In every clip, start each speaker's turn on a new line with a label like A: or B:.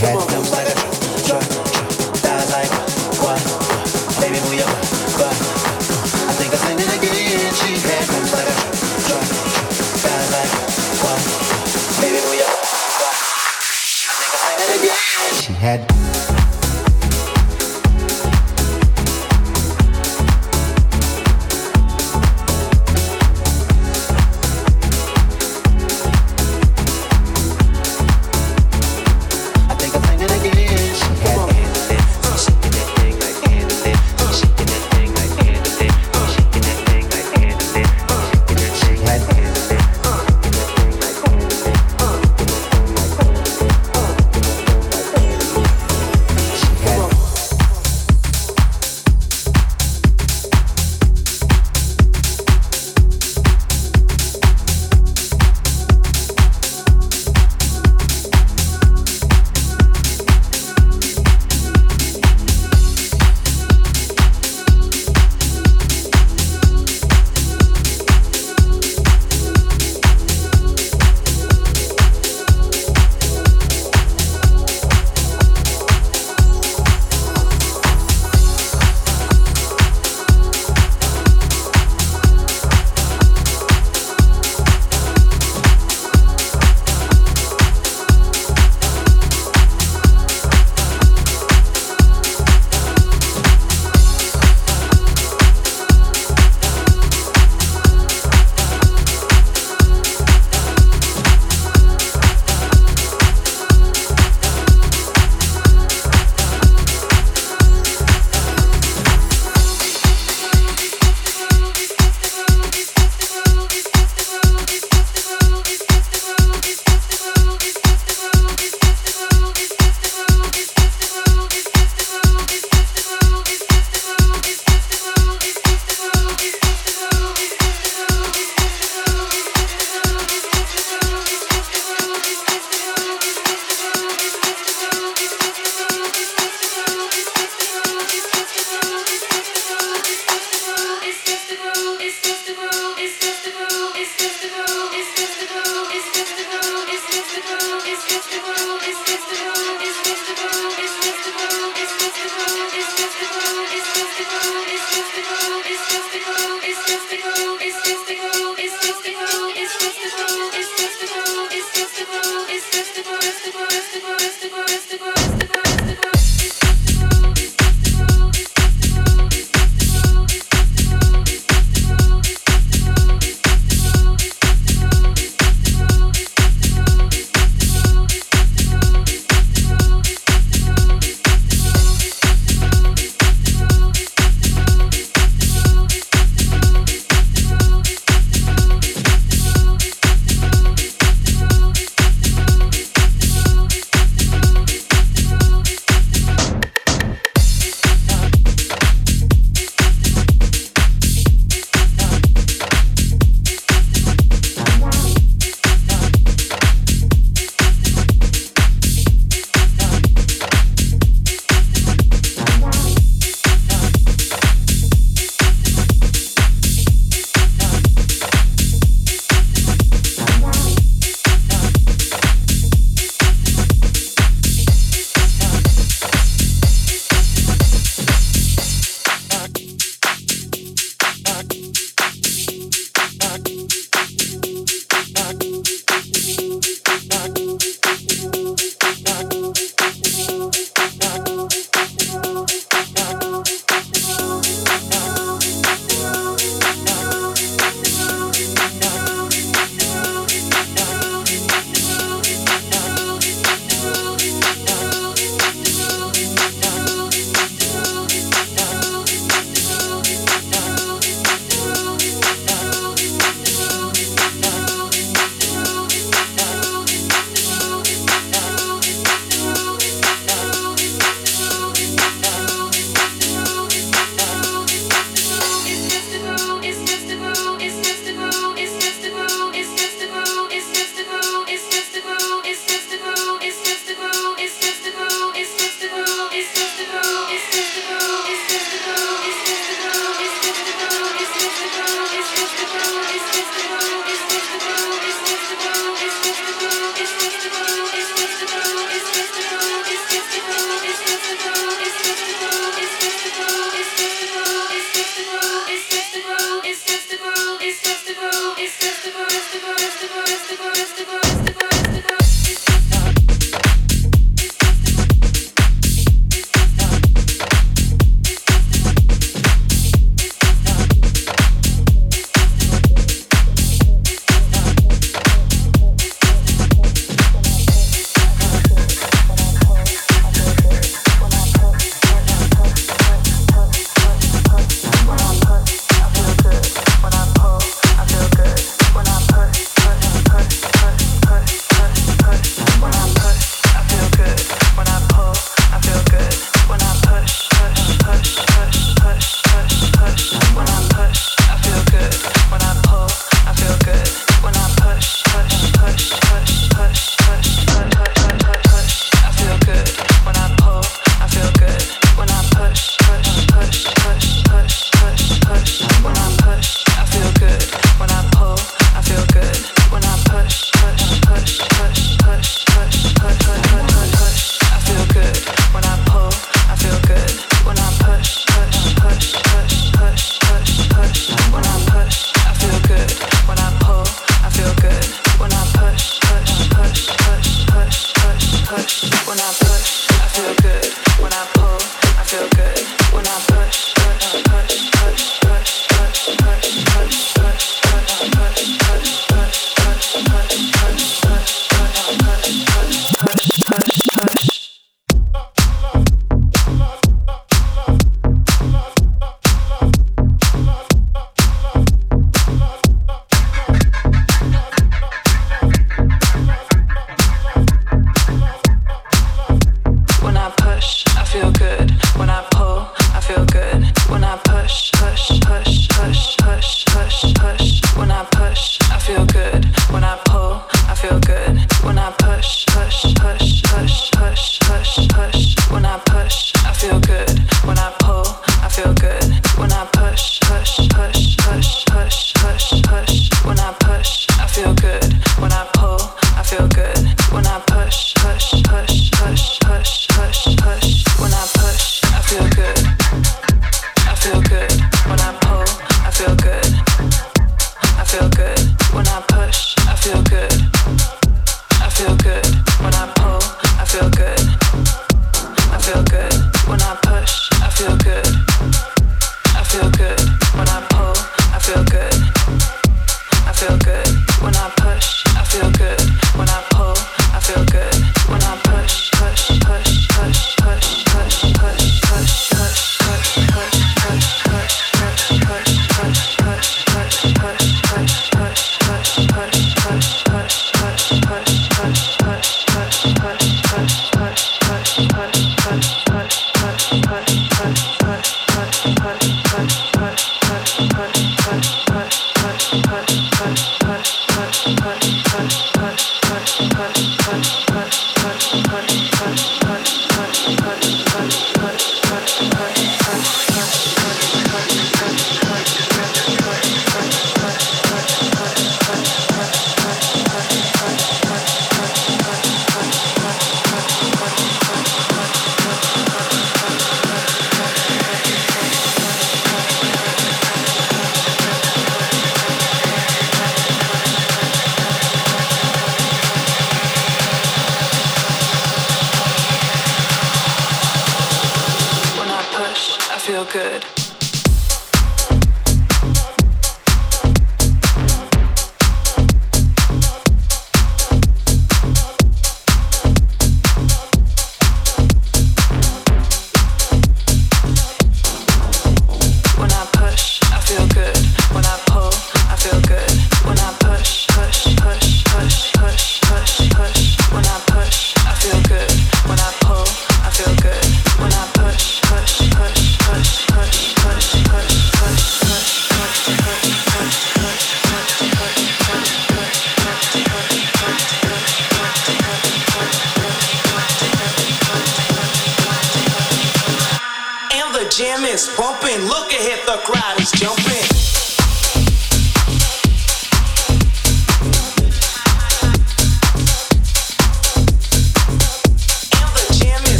A: had dumps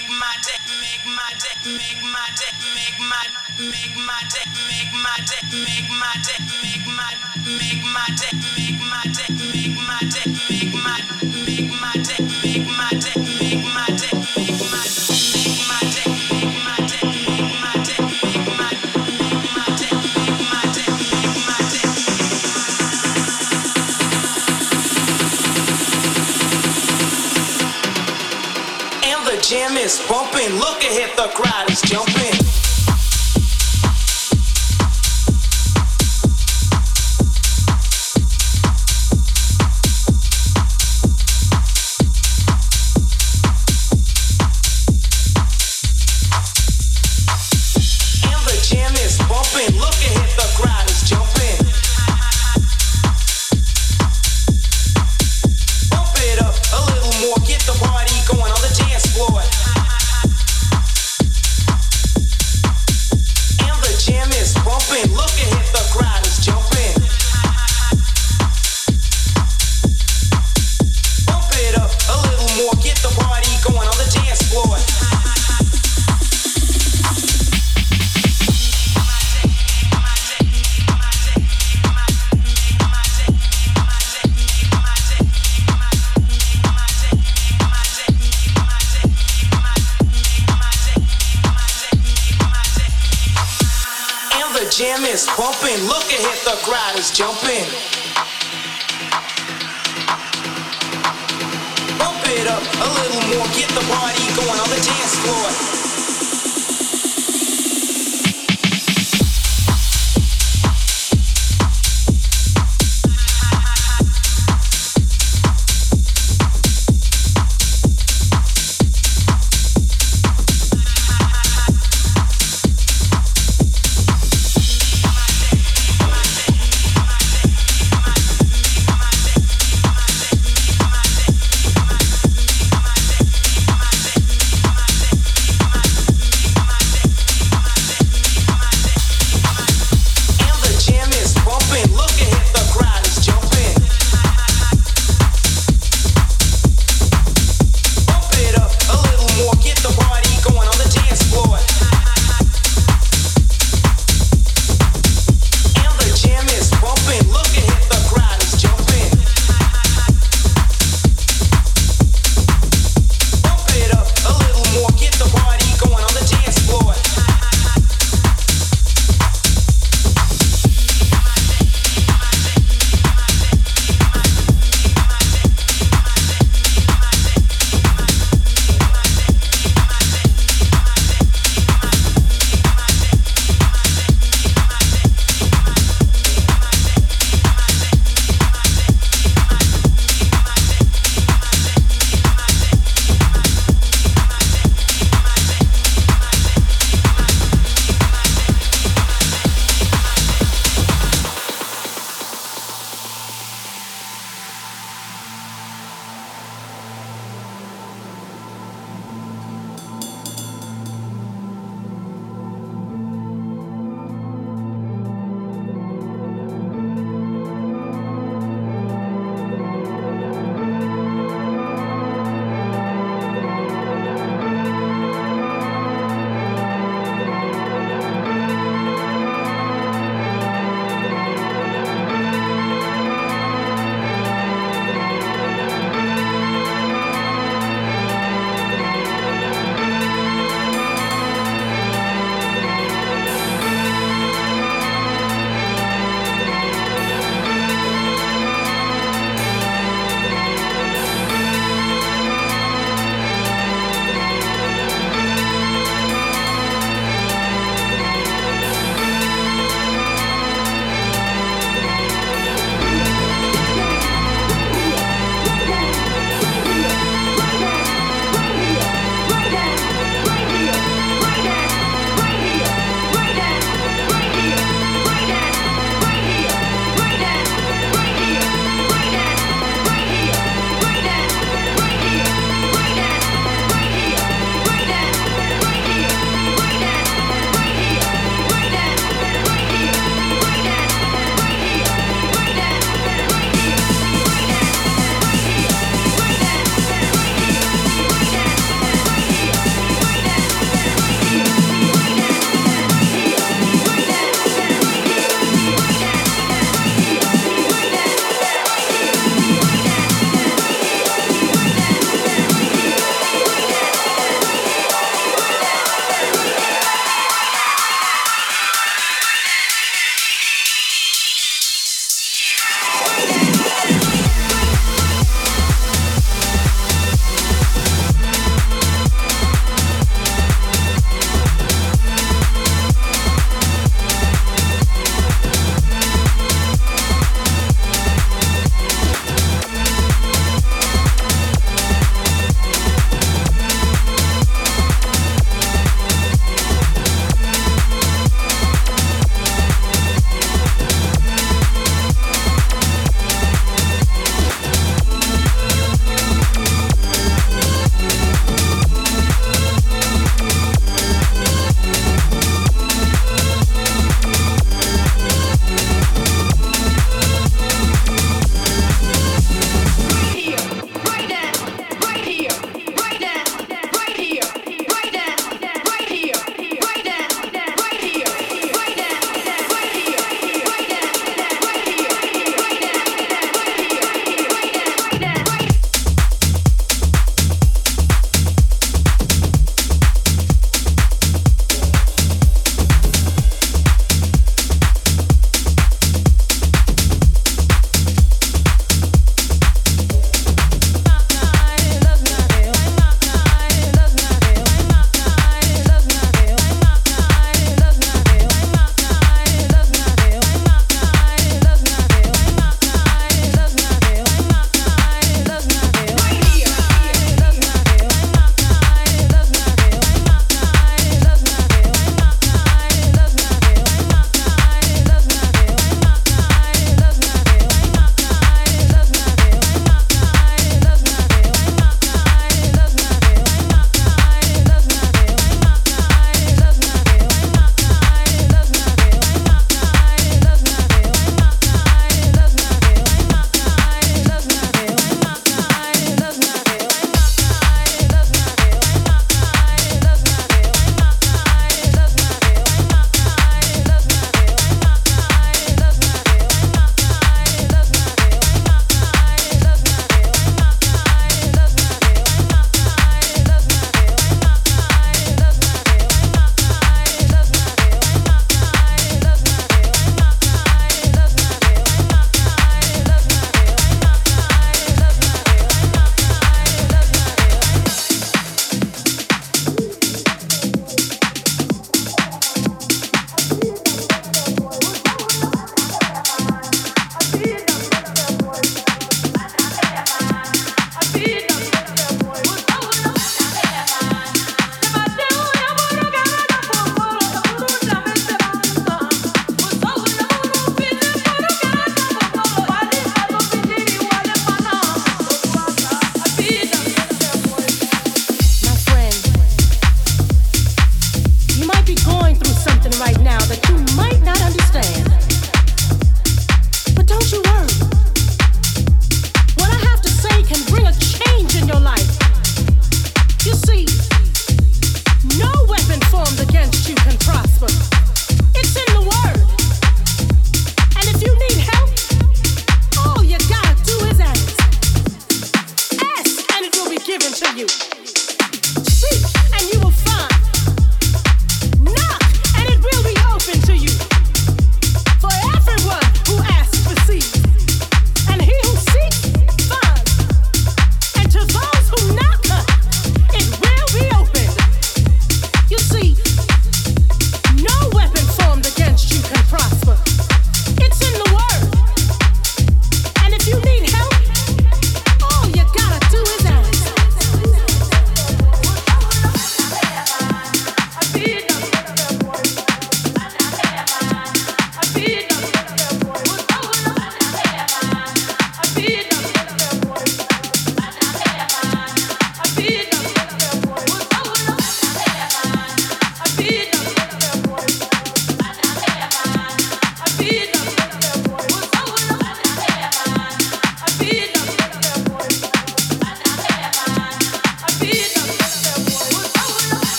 B: make my day, make my day, make my day, make my make my day, make my day, make my day, make my make my day, make my day, make my day, make my make my day, make my day, make my day, make my day. bumping. Look ahead, the crowd is jumping.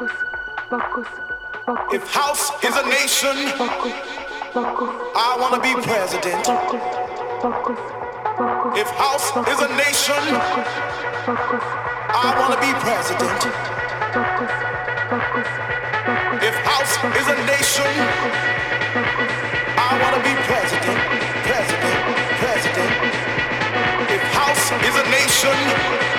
C: If house is a nation, I want to be president. If house is a nation, I want to be president. If house is a nation, I want to be president, president, president If house is a nation.